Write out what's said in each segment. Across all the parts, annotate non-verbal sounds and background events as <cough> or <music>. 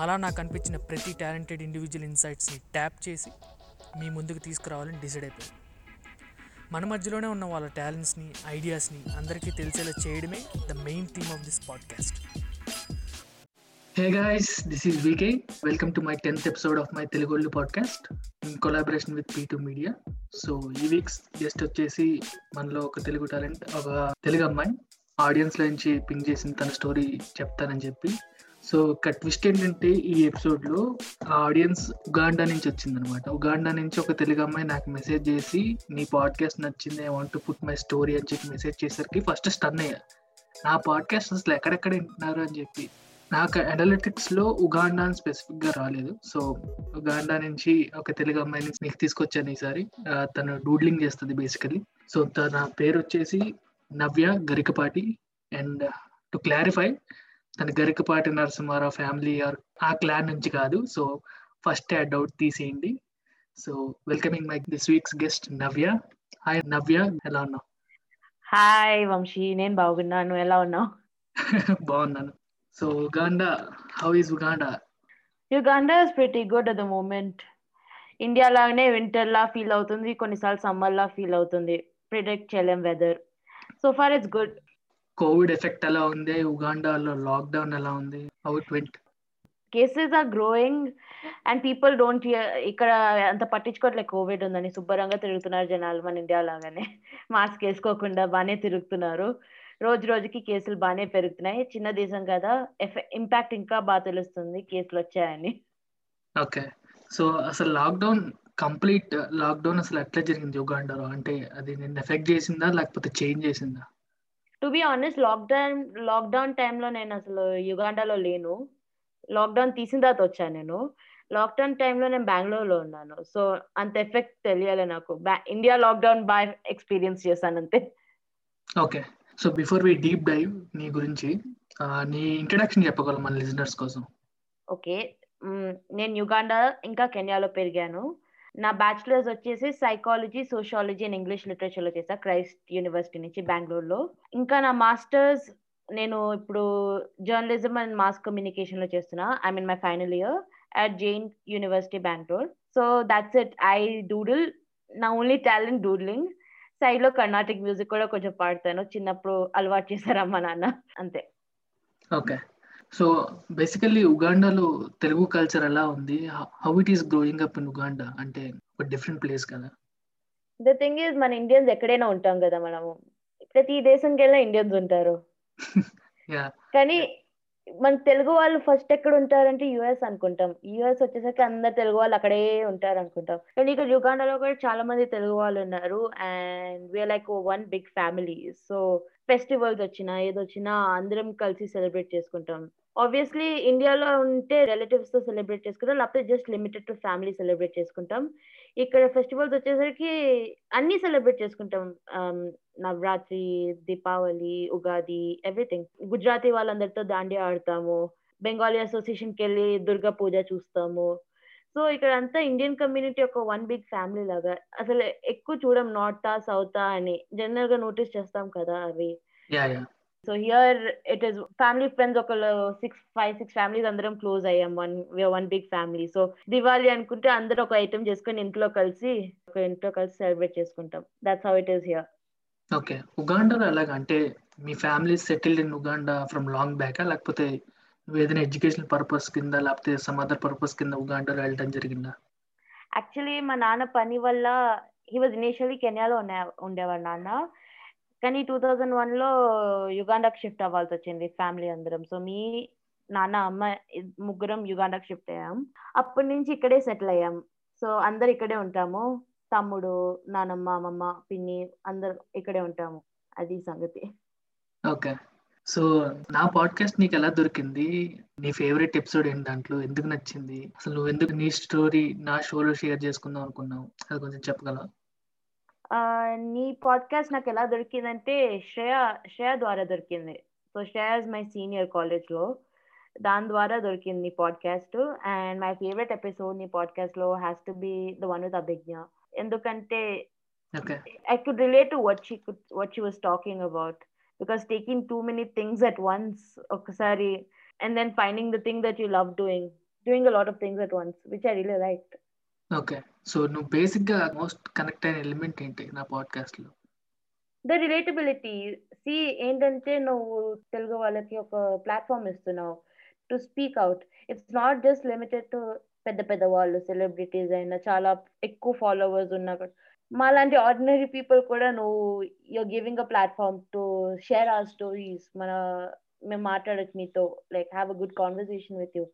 అలా నాకు అనిపించిన ప్రతి టాలెంటెడ్ ఇండివిజువల్ ఇన్సైట్స్ని ట్యాప్ చేసి మీ ముందుకు తీసుకురావాలని డిసైడ్ అయిపోయింది మన మధ్యలోనే ఉన్న వాళ్ళ టాలెంట్స్ని ఐడియాస్ని అందరికీ తెలిసేలా చేయడమే the main theme of this podcast hey guys this this is VK. Welcome to my 10th episode of my Telugu podcast in collaboration with P2 Media. So ఈ వీక్స్ గెస్ట్ వచ్చేసి మనలో ఒక తెలుగు టాలెంట్ ఒక తెలుగు అమ్మాయి ఆడియన్స్లో నుంచి పింక్ చేసిన తన story చెప్తానని చెప్పి సో ఒక ట్విస్ట్ ఏంటంటే ఈ ఎపిసోడ్లో ఆ ఆడియన్స్ ఉగాండా నుంచి వచ్చిందనమాట ఉగాండా నుంచి ఒక తెలుగు అమ్మాయి నాకు మెసేజ్ చేసి నీ పాడ్కాస్ట్ నచ్చింది I want to put my story అని చెప్పి మెసేజ్ చేసరికి ఫస్ట్ స్టన్ అయ్యా. నా పాడ్కాస్ట్ అసలు ఎక్కడెక్కడ వింటున్నారు అని చెప్పి. నాకు అనలిటిక్స్లో ఉగాండా అని స్పెసిఫిక్గా రాలేదు. సో ఉగాండా నుంచి ఒక తెలుగు అమ్మాయిని నీకు తీసుకొచ్చాను ఈసారి. తను డూడ్లింగ్ చేస్తుంది బేసికలీ సో తన పేరు వచ్చేసి Navya Garikapati. And to clarify తన గరికపాటి నరసింహారావు ఫ్యామిలీ ఆర్ ఆ క్లాన్ నుంచి కాదు. సో ఫస్ట్ ఆ డౌట్ తీసేయండి. So welcoming my this week's guest Navya hi Navya ఎలా ఉన్నావు? హాయ్ వంశీ నేను బాగున్నాను. ఎలా ఉన్నావు? <laughs> బాగున్నాను. So Uganda how is Uganda Uganda is pretty good at the moment India లాగానే వింటర్ లా ఫీల్ అవుతుంది. కొన్నిసార్లు సమ్మర్ లా ఫీల్ అవుతుంది. ప్రిడిక్ట్ చేయలేం weather so far it's good covid effect ఎలా ఉంది? ఉగాండాలో లాక్డౌన్ ఎలా ఉంది? How it went cases are growing and people don't ఇక్కడ అంత పట్టించుకోవట్లే కోవిడ్ ఉందని. శుభ్రంగా తిరుగుతున్నారు జనాలు మన ఇండియా లాగానే. మాస్క్ వేసుకోకుండా బాగానే తిరుగుతున్నారు. రోజు రోజుకి కేసులు బాగానే పెరుగుతున్నాయి. చిన్న దేశం కదా. ఇంపాక్ట్ ఇంకా బాగా తెలుస్తుంది కేసులు వచ్చాయని. ఓకే సో అసలు లాక్డౌన్ కంప్లీట్ లాక్డౌన్ అసలు ఎట్లా జరిగింది ఉగాండాలో అంటే అది నిన్ను ఎఫెక్ట్ చేసిందా? లేకపోతే చేంజ్ చేసిందా? To be honest lockdown lockdown టైంలో నేను అసలు యుగాండాలో లేను. లాక్డౌన్ తీసిన తర్వాత వచ్చాను నేను. లాక్డౌన్ టైంలో నేను బెంగళూరులో ఉన్నాను. సో అంత ఎఫెక్ట్ తెలియాలి నాకు. ఇండియా లాక్డౌన్ బాగా ఎక్స్పీరియన్స్ చేశాను అంతే. Okay so before we deep dive నీ గురించి నీ ఇంట్రడక్షన్ చెప్పగలం మన లిజనర్స్ కోసం? ఓకే నేను యుగాండా ఇంకా కెన్యాలో పెరిగాను. నా బ్యాచిలర్స్ వచ్చేసి సైకాలజీ సోషాలజీ అండ్ ఇంగ్లీష్ లిటరేచర్లో చేశాను క్రైస్ట్ యూనివర్సిటీ నుంచి బెంగళూరులో ఇంకా నా మాస్టర్స్ నేను ఇప్పుడు జర్నలిజం అండ్ మాస్ కమ్యూనికేషన్లో చేస్తున్నా. I mean my final year at Jain university Bengaluru so that's it I doodle నా ఓన్లీ టాలెంట్ డూడ్లింగ్ సైడ్లో కర్ణాటిక్ మ్యూజిక్ కూడా కొంచెం పాడతాను. చిన్నప్పుడు అలవాటు చేశారమ్మా నాన్న? అంతే. ఓకే సో బేసికల్లీ ఉగాండాలో తెలుగు కల్చర్ ఎలా ఉంది? How it is growing up in Uganda అంటే ఒక డిఫరెంట్ ప్లేస్ కదా. ద థింగ్ ఈజ్ మన ఇండియన్స్ ఎక్కడైనా ఉంటాం కదా మనము. ప్రతి దేశంకి వెళ్ళినా ఇండియన్స్ ఉంటారు. <laughs> యా కానీ మన తెలుగు వాళ్ళు ఫస్ట్ ఎక్కడ ఉంటారంటే యుఎస్ అనుకుంటాం. యుఎస్ వచ్చేసరికి అందరు తెలుగు వాళ్ళు అక్కడే ఉంటారు అనుకుంటాం కానీ ఇక్కడ యుగాండాలో కూడా చాలా మంది తెలుగు వాళ్ళు ఉన్నారు. And we're like one big family so festivals వచ్చినా ఏదొచ్చినా అందరం కలిసి సెలబ్రేట్ చేసుకుంటాం. ఆబ్వియస్లీ ఇండియాలో ఉంటే రిలేటివ్స్తో సెలబ్రేట్ చేసుకుంటాం. లేకపోతే just limited to family celebrate చేసుకుంటాం. ఇక్కడ ఫెస్టివల్స్ వచ్చేసరికి అన్ని సెలబ్రేట్ చేసుకుంటాం. నవరాత్రి దీపావళి ఉగాది ఎవ్రీథింగ్ గుజరాతీ వాళ్ళందరితో దాండియా ఆడతాము. బెంగాలీ అసోసియేషన్కి వెళ్ళి దుర్గా పూజ చూస్తాము. సో ఇక్కడ అంతా ఇండియన్ కమ్యూనిటీ ఒక వన్ బిగ్ ఫ్యామిలీ లాగా. అసలు ఎక్కువ చూడం నార్తా సౌతా అని. జనరల్గా నోటీస్ చేస్తాం కదా అవి. So here it is family friends ఒక సిక్స్ ఫైవ్ సిక్స్ ఫ్యామిలీస్ అందరం క్లోజ్ అయ్యాం. One one big family so Diwali అనుకుంటే అందరూ ఒక ఐటమ్ చేసుకొని ఇంట్లో కలిసి ఒక ఇంట్లో కలిసి సెలబ్రేట్ చేసుకుంటాం. That's how it is here okay ఉగాండాలో ఎలాగ? అంటే మీ family settled in Uganda from long back లేకపోతే ఏదైనా ఎడ్యుకేషన్ పర్పస్ కింద లేకపోతే సమ్ అదర్ పర్పస్ కింద ఉగాండాలో వెళ్ళడం జరిగిందా? యాక్చువల్లీ మా నాన్న పని వల్ల హీ వాజ్ ఇనిషియలీ కెన్యాలో ఉండే ఉండేవాడు నాన్న. కానీ టూ థౌజండ్ వన్లో యుగాండాకి షిఫ్ట్ అవ్వాల్సి వచ్చింది ఫ్యామిలీ అందరం. సో మీ నాన్న అమ్మ ముగ్గురం యుగాండాకి షిఫ్ట్ అయ్యాం. అప్పటి నుంచి ఇక్కడే సెటిల్ అయ్యాం. సో అందరు ఇక్కడే ఉంటాము. తమ్ముడు నానమ్మ అమ్మమ్మ పిన్ని అందరు ఇక్కడే ఉంటాము. అది సంగతి. ఓకే. సో నా పాడ్కాస్ట్ నీకు ఎలా దొరికింది? నీ ఫేవరెట్ ఎపిసోడ్ ఏంటి దాంట్లో? ఎందుకు నచ్చింది? అసలు నువ్వు ఎందుకు నీ స్టోరీ నా షోలో షేర్ చేసుకుందాం అనుకున్నావు? అది కొంచెం చెప్పగలవా? నీ పాడ్కాస్ట్ నాకు ఎలా దొరికిందంటే శ్రేయా శ్రేయా ద్వారా దొరికింది. సో శ్రేయాజ్ మై సీనియర్ కాలేజ్లో దాని ద్వారా దొరికింది నీ podcast. And my favourite episode నీ పాడ్కాస్ట్లో has to be the one with Abhijna ఎందుకంటే ఐ కుడ్ రిలేట్ వచ్చి she was talking about because taking too many things at once ఒకసారి and then finding the thing that you love doing doing a lot of things at once which I really like so నువ్వు బేసిక్గా most connect అయిన element ఏంటి నా పాడ్కాస్ట్లో the relatability. C ఏంటంటే నువ్వు తెలుగు వాళ్ళకి ఒక ప్లాట్ఫామ్ ఇస్తున్నావు to speak out. It's not just limited to పెద్ద పెద్ద వాళ్ళు సెలబ్రిటీస్ అయినా చాలా ఎక్కువ ఫాలోవర్స్ ఉన్నా కూడా. మాలాంటి ఆర్డినరీ పీపుల్ కూడా నువ్వు you're giving a platform to share our stories. మన మేము మాట్లాడచ్చు మీతో like have a good conversation with you.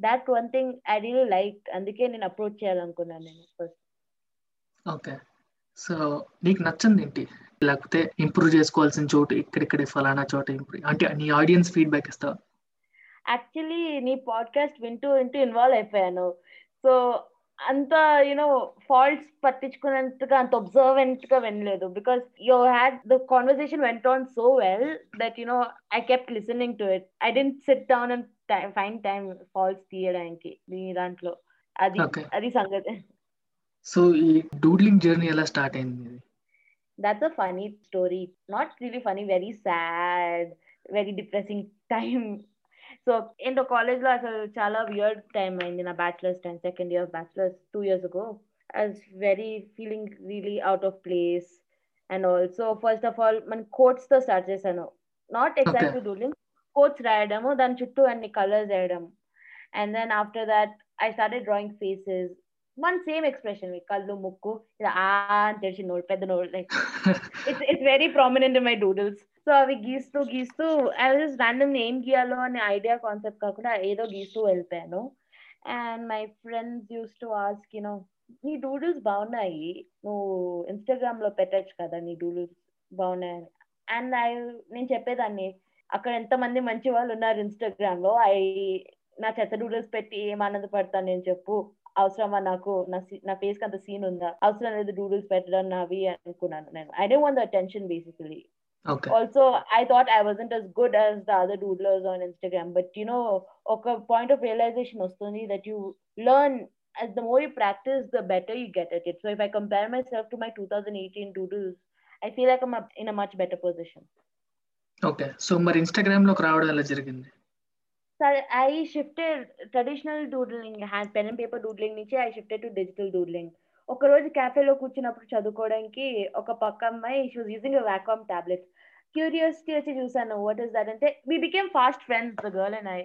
That one thing I really like అందుకే నేను అప్రోచ్ చేయాలనుకున్నాను నేను ఫస్ట్ ఓకే సో నీకు నచ్చింది ఏంటి? లేకపోతే ఇంప్రూవ్ చేసుకోవాల్సిన చోటు ఇక్కడిక్కడ ఫలానా చోట ఇంప్రూవ్ అంటే నీ ఆడియన్స్ ఫీడ్బ్యాక్ ఇస్తావా యాక్చువల్లీ నీ పాడ్కాస్ట్ వింటూ వింటూ ఇన్వాల్వ్ అయిపోయాను. సో అంత యునో ఫాల్ట్స్ పట్టించుకునేంతగా అంత ఒబ్జర్వెంట్గా వినలేదు because you had the conversation went on so well that you know I kept listening to it I didn't sit down and find time faults తీయడానికి నీ దాంట్లో. అది. అది సంగతి. సో ఈ డూడ్లింగ్ జర్నీ ఎలా స్టార్ట్ అయింది? That's a funny story. Not really funny very sad very depressing <laughs> time. So ఏంటో కాలేజ్లో అసలు చాలా వియర్డ్ టైం అయింది. నా bachelors time second year bachelors two years ago I was very feeling really out of place and also first of all మన కోట్స్తో start చేశాను. Not exactly doodling quotes రాయడము దాని చుట్టూ అన్ని కలర్స్ వేయడం. And then after that I started drawing faces one same expression కళ్ళు ముక్కు ఇలా ఆ అని తెలిసి నోడు పెద్ద node like it's it's very prominent in my doodles so అవి గీస్తూ గీస్తూ ఐ ర్యాండమ్ ఏం గీయాలో అనే ఐడియా కాన్సెప్ట్ కాకుండా ఏదో గీస్తూ వెళ్ళిపోయాను. And my friends used to ask you know నీ డూడిల్స్ బాగున్నాయి. నువ్వు ఇన్స్టాగ్రామ్లో పెట్టచ్చు కదా నీ డూడిల్స్ బాగున్నాయని. అండ్ ఐ నేను చెప్పేదాన్ని అక్కడ ఎంతమంది మంచి వాళ్ళు ఉన్నారు ఇన్స్టాగ్రామ్లో ఐ నా చెత్త డూడిల్స్ పెట్టి ఏం ఆనందపడతాను నేను చెప్పు. అవసరమా నాకు? నా నా ఫేస్కి అంత సీన్ ఉందా? అవసరం లేదు డూడిల్స్ పెట్టడం నావి అనుకున్నాను నేను. I don't want the attention basically okay also i thought i wasn't as good as the other doodlers on instagram but you know a point of realization వస్తుంది that you learn as the more you practice the better you get at it so if i compare myself to my 2018 doodles i feel like i'm in a much better position okay so మరి ఇన్స్టాగ్రామ్లోకి రావడం ఎలా జరిగింది so i shifted traditional doodling hand pen and paper doodling నుంచి i shifted to digital doodling ఒక రోజు క్యాఫేలో కూర్చున్నప్పుడు చదువుకోవడానికి ఒక పక్క అమ్మాయి she was using Wacom tablet curiosity వచ్చి చూసాను వాట్ ఈస్ దట్ అంటే we became fast friends the girl and I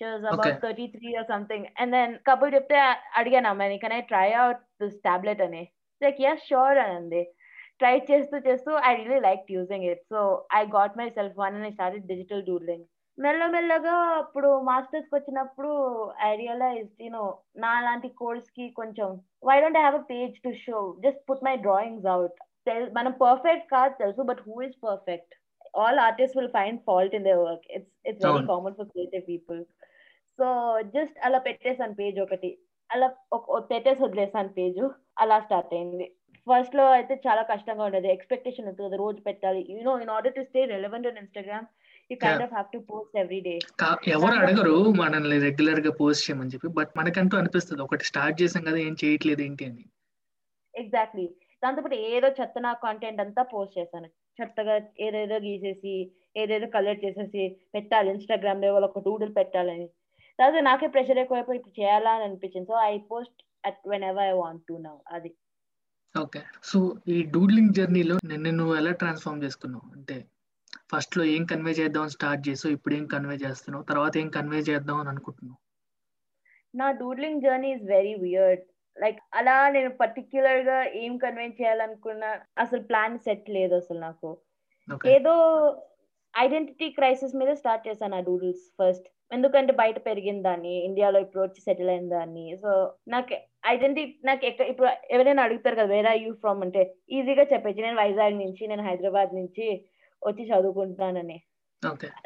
she was Okay. About thirty three or something and then కబుల్ చెప్తే అడిగాను అమ్మాయిని can I try out this tablet అని? Like yes sure అని అంది try చేస్తూ చేస్తూ I really like using it so I got myself one and I started digital doodling మెల్లమెల్లగా అప్పుడు మాస్టర్స్కి వచ్చినప్పుడు ఐ రియలైజ్ యూనో నా లాంటి కోర్స్కి కొంచెం why don't have a page to show just put my drawings out మనం పర్ఫెక్ట్ కాదు తెలుసు but who is perfect all artist will find fault in their work it's very అవును. Common for creative people so just అలా పెట్టేసాను page ఒకటి. అలా పెట్టేసి వదిలేసాను పేజ్ అలా స్టార్ట్ అయింది. ఫస్ట్లో అయితే చాలా కష్టంగా ఉండేది. ఎక్స్పెక్టేషన్ ఉంటుంది కదా రోజు పెట్టాలి. You know in order to stay relevant on Instagram you kind. Of have to post every day ఎవరు అడగరు మనల్ని రెగ్యులర్గా పోస్ట్ చేయమని చెప్పి. బట్ మనకంటూ అనిపిస్తుంది ఒకటి స్టార్ట్ చేసాం కదా ఏం చేయట్లేదు ఏంటి అని. ఎగ్జాక్ట్లీ దాంతోపాటు ఏదో చెత్త నా కాంటెంట్ అంతా పోస్ట్ చేశాను. చెత్తగా ఏదేదో గీసేసి ఏదేదో కలర్ చేసేసి పెట్టాలి. ఇన్స్టాగ్రామ్లో ఒక డూడుల్ పెట్టాలని. తర్వాత నాకే ప్రెషర్ ఎక్కువైపోయి ఇప్పుడు చేయాలా అని అనిపించింది. So I post at whenever I want to now అది. ఓకే సో ఈ డూడ్లింగ్ జర్నీలో నిన్ను నువ్వు ఎలా ట్రాన్స్ఫార్మ్ చేసుకున్నావు? అంటే ఫస్ట్లో ఏం కన్వే చేద్దాం స్టార్ట్ చేసావు? ఇప్పుడు ఏం కన్వే చేస్తున్నావు? తర్వాత ఏం కన్వే చేద్దాం అని అనుకుంటున్నావు? నా doodling journey is very weird like అలా నేను పర్టిక్యులర్గా ఏం కన్వెన్స్ చేయాలనుకున్నా అసలు ప్లాన్ సెట్ లేదు అసలు నాకు. ఏదో ఐడెంటిటీ క్రైసిస్ మీద స్టార్ట్ చేశాను ఆ డూడిల్స్ ఫస్ట్ ఎందుకంటే బయట పెరిగిన దాన్ని ఇండియాలో ఇప్పుడు వచ్చి సెటిల్ అయిన దాన్ని. సో నాకు ఐడెంటిటీ నాకు ఎక్కడ ఇప్పుడు ఎవరైనా అడుగుతారు కదా వేరే యూ ఫ్రమ్ అంటే ఈజీగా చెప్పచ్చు. నేను వైజాగ్ నుంచి నేను హైదరాబాద్ నుంచి వచ్చి చదువుకుంటున్నానని.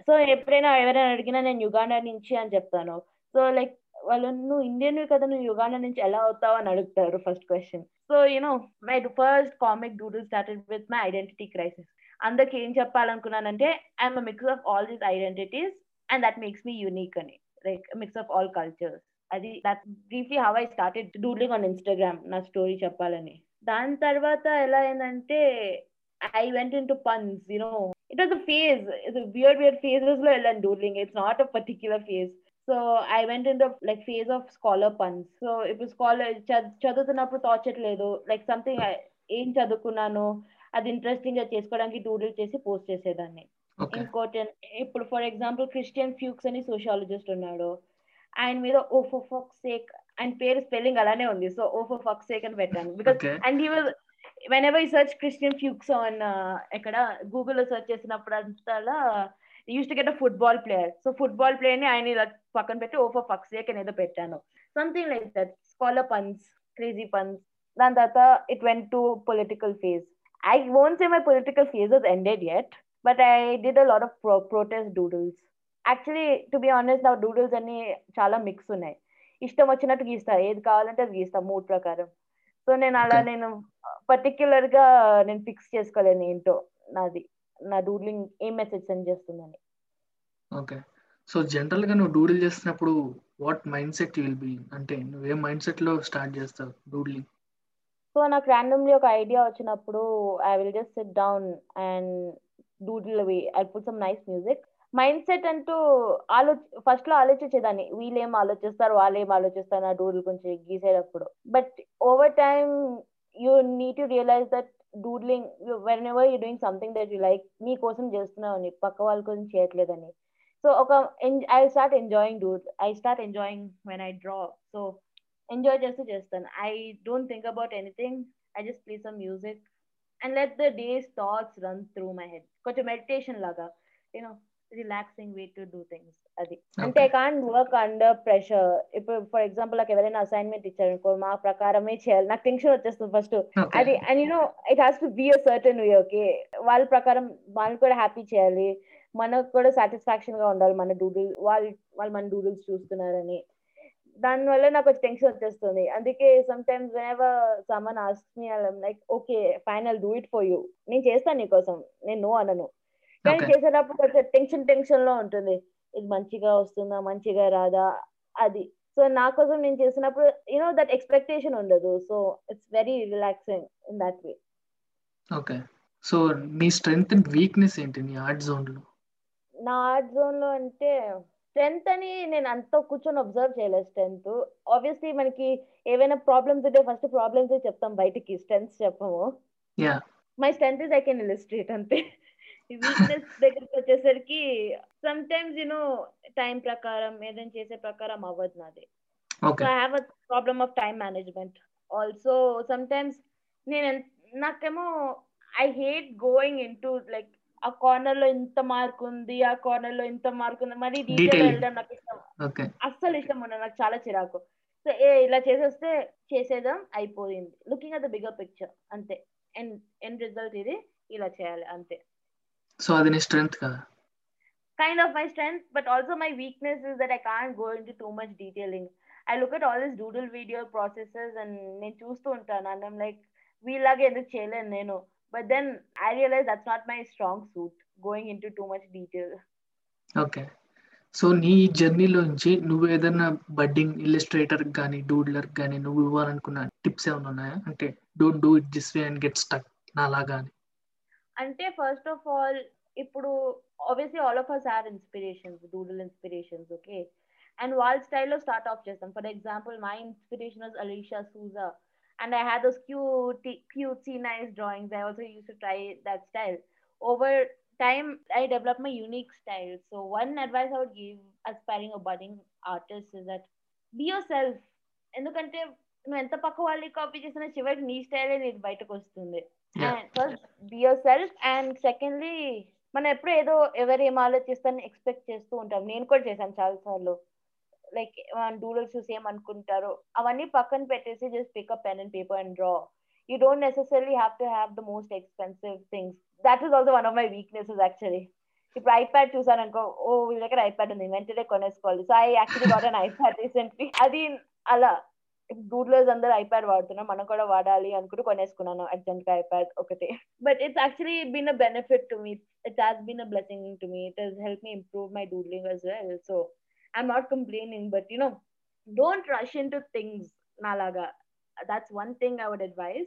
సో ఎప్పుడైనా ఎవరైనా అడిగినా నేను యుగాండా నుంచి అని చెప్తాను. సో లైక్ వాళ్ళు నువ్వు ఇండియన్ కదా నువ్వు యుగాండా నుంచి ఎలా అవుతావు అని అడుగుతారు first question so you know my first comic doodle started with my identity crisis అందరికి ఏం చెప్పాలనుకున్నానంటే I'm mix of all these identities and that makes me unique అని. Like mix of all cultures అది that briefly how I started doodling on Instagram నా story చెప్పాలని. దాని తర్వాత ఎలా అయిందంటే I went into puns you know it was phase where where ఫేజెస్లో వెళ్ళాను doodling it's not a particular phase so I went in the like phase of scholar పన్స్ so ఇప్పుడు scholar చదువుతున్నప్పుడు తోచట్లేదు. లైక్ సంథింగ్ ఏం చదువుకున్నాను? అది ఇంట్రెస్టింగ్గా చేసుకోవడానికి డూడిల్ చేసి పోస్ట్ చేసేదాన్ని. ఇంకోటి ఇప్పుడు ఫర్ ఎగ్జాంపుల్ క్రిస్టియన్ ఫ్యూక్స్ అని సోషాలజిస్ట్ ఉన్నాడు. ఆయన మీద ఓ ఫక్ సేక్ ఆయన పేరు స్పెల్లింగ్ అలానే ఉంది. సో ఓ ఫక్ సేక్ అని పెట్టాను. Because. And he was whenever search Christian Fuchs on ఎక్కడ గూగుల్లో సర్చ్ చేసినప్పుడు అంతలా used to get a football player so football ప్లేయర్ని ఆయన ఇలా పక్కన పెట్టి ఓ ఫర్ ఫక్ సేక్ అని ఏదో పెట్టాను. Something like that scholar puns crazy puns దాని తర్వాత it went to political phase I won't say my political phase was ended yet but I did a lot of protest doodles actually to be honest నా doodles అన్ని చాలా mix ఉన్నాయి. ఇష్టం వచ్చినట్టు గీస్తా. ఏది కావాలంటే అది గీస్తా మూడ్ ప్రకారం. సో నేను అలా. నేను పర్టిక్యులర్గా నేను ఫిక్స్ చేసుకోలేను ఏంటో నాది. నా డూడ్లింగ్ ఏం మెసేజ్ సెండ్ చేస్తుందని. ఓకే సో జనరల్గా నువ్వు డూడిల్ చేస్తున్నప్పుడు what mind set will be అంటే నువ్వే మైండ్ సెట్లో స్టార్ట్ చేస్తావు డూడ్లింగ్ సో నాకు ర్యాండమ్లీ ఒక ఐడియా వచ్చినప్పుడు I will just sit down and doodle అవి I put some nice music mindset అంటూ ఆలో ఫస్ట్లో ఆలోచించేదాన్ని. వీళ్ళేం ఆలోచిస్తారు వాళ్ళు ఏం ఆలోచిస్తారు నా డూడిల్ కొంచెం గీసేటప్పుడు. But over time you need to realise that doodling whenever you doing something that you like నీ కోసం చేస్తున్నావు అని పక్క వాళ్ళ కోసం చేయట్లేదని. సో ఒక I start enjoying dude I start enjoying when I draw so enjoy చేస్తూ చేస్తాను. I don't think about anything I just play some music and let the days thoughts run through my head కొంచెం meditation లాగా you know relaxing way to do things అది. అంటే I can't work under pressure ఇప్పుడు for example నాకు ఎవరైనా assignment ఇచ్చారనుకో మా ప్రకారమే చేయాలి. నాకు టెన్షన్ వచ్చేస్తుంది ఫస్ట్ అది and you know it has to be a certain way okay వాళ్ళ ప్రకారం వాళ్ళు కూడా హ్యాపీ చేయాలి. మనకు కూడా సాటిస్ఫాక్షన్గా ఉండాలి మన డూడిల్ వాళ్ళు వాళ్ళు మన డూడిల్స్ చూస్తున్నారని. దాని వల్ల నాకు కొంచెం టెన్షన్ వచ్చేస్తుంది. అందుకే sometimes whenever someone ask me like okay final do it for you నేను చేస్తాను నీకోసం. నేను నో అనను. కానీ. చేసేటప్పుడు కొంచెం టెన్షన్ టెన్షన్లో ఉంటుంది. ఇది మంచిగా వస్తుందా మంచిగా రాదా అది. సో నా కోసం నేను చేసినప్పుడు యూనో దట్ ఎక్స్పెక్టేషన్ ఉండదు. So it's very relaxing in that way okay so నీ స్ట్రెంగ్త్ అండ్ వీక్నెస్ ఏంటి? నీ ఆర్ట్ జోన్లో? నా ఆర్ట్ జోన్లో అంటే స్ట్రెంత్ అని నేను అంత కూర్చొని అబ్జర్వ్ చేయలేదు స్ట్రెంత్ ఆబ్వియస్లీ మనకి ఏవైనా ప్రాబ్లమ్స్ ఉంటే ఫస్ట్ ప్రాబ్లమ్స్ చెప్తాం బయటికి. స్ట్రెంగ్స్ చెప్పము. Yeah my strength is I can illustrate అంతే. వీక్నెస్ దగ్గరికి వచ్చేసరికి సమ్ టైమ్స్ యూనో టైం ప్రకారం ఏదైనా చేసే ప్రకారం అవ్వదు నాది. So I have a problem of time management also sometimes నేను నాకేమో I hate going into like ఆ కార్నర్లో ఇంత మార్క్ ఉంది ఆ కార్నర్లో ఇంత మార్క్ ఉంది మరి డీటెయిల్. వెళ్ళడం నాకు ఇష్టం. అస్సలు ఇష్టం ఉండదు నాకు చాలా చిరాకు. సో ఏ ఇలా చేసేస్తే చేసేద్దాం అయిపోయింది. Looking at the bigger picture అంతే. ఎండ్ ఎండ్ రిజల్ట్ ఇది ఇలా చేయాలి అంతే. సో అది నీ స్ట్రెంగ్త్ కదా. Kind of my strength, but also my weakness is that I can't go into too much detailing. I look at all these doodle video processes and నేను చూస్తూ ఉంటాను. And I'm like ఎందుకు చేయలేను నేను? But then I realise that's not my strong suit going into too much detail okay so నీ జర్నీలో నుంచి నువ్వు ఏదైనా బడ్డింగ్ ఇల్లుస్ట్రేటర్ కానీ డూడ్లర్ కానీ నువ్వు ఇవ్వాలనుకున్న టిప్స్ ఏమైనా ఉన్నాయా? అంటే don't do it this way and get stuck నాలాగా అని అంటే ఫస్ట్ ఆఫ్ ఆల్ ఇప్పుడు obviously all of us have inspirations doodle inspirations okay and వాళ్ళ స్టైల్లో స్టార్ట్ ఆఫ్ చేస్తాం. For example my inspiration was Alisha Souza and I have those cute cutesy nice drawings I also use to try that style over time I develop my unique style so one advice I would aspiring a or artist is that be be self ఎందుకంటే నువ్వు ఎంత పక్క వాళ్ళని copy చేసినా చివరికి నీ స్టైలే నీకు బయటకు వస్తుంది. First be yourself and secondly మనం ఎప్పుడు ఏదో ఎవరు ఏం ఆలోచిస్తారని ఎక్స్పెక్ట్ చేస్తూ ఉంటాం. నేను కూడా చేశాను చాలా సార్లు లైక్ డూడల్స్ చూసి ఏమనుకుంటారో అవన్నీ పక్కన పెట్టేసి just pick up pen and paper and draw you don't necessarily have to have the most expensive things. That is also one of my weaknesses actually. ఇప్పుడు ఐప్యాడ్ చూసాను అనుకో ఓ వీళ్ళ దగ్గర ఐప్యాడ్ ఉంది వెంటనే కొనేసుకోవాలి. So I actually got an iPad recently అది అలా డూడ్లర్స్ అందరు ఐప్యాడ్ వాడుతున్నాం మనం కూడా వాడాలి అనుకుంటూ కొనేసుకున్నాను అర్జెంట్గా ఐప్యాడ్ ఒకటి but it's actually been a benefit to me it has been a blessing to me it has help me improve my doodling as well so I'm not complaining but you know don't rush into things నాలాగా that's one thing I would advise.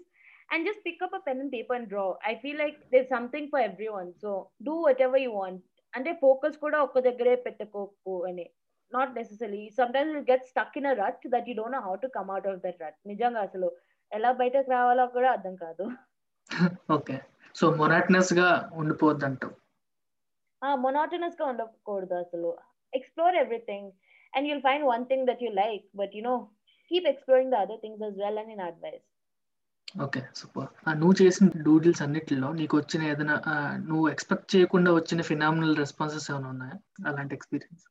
And just pick up a pen and paper and draw. I feel like there's something for everyone. So do whatever you want. అంటే focus కూడా ఒక్క దగ్గరే పెట్టుకోకు అని not necessary sometimes you get stuck in a rut that you don't know how to come out of that rut నిజంగా అసలు ఎలా బయటకు రావాలో కూడా అర్థం కాదు. ఓకే సో మొనాటనస్గా ఉండిపోద్ది అంటావు మొనాటనస్గా ఉండకూడదు అసలు. Explore everything and you'll find one thing that you like but you know keep exploring the other things as well అని నా అడ్వైస్ ఓకే సూపర్ నువ్వు చేసిన డూడిల్స్ అన్నిటిలో నీకు వచ్చిన ఏదైనా ఆ, నువ్వు ఎక్స్పెక్ట్ చేయకుండా వచ్చిన ఫినామినల్ రెస్పాన్సెస్ ఏమైనా ఉన్నాయా? అలాంటి experience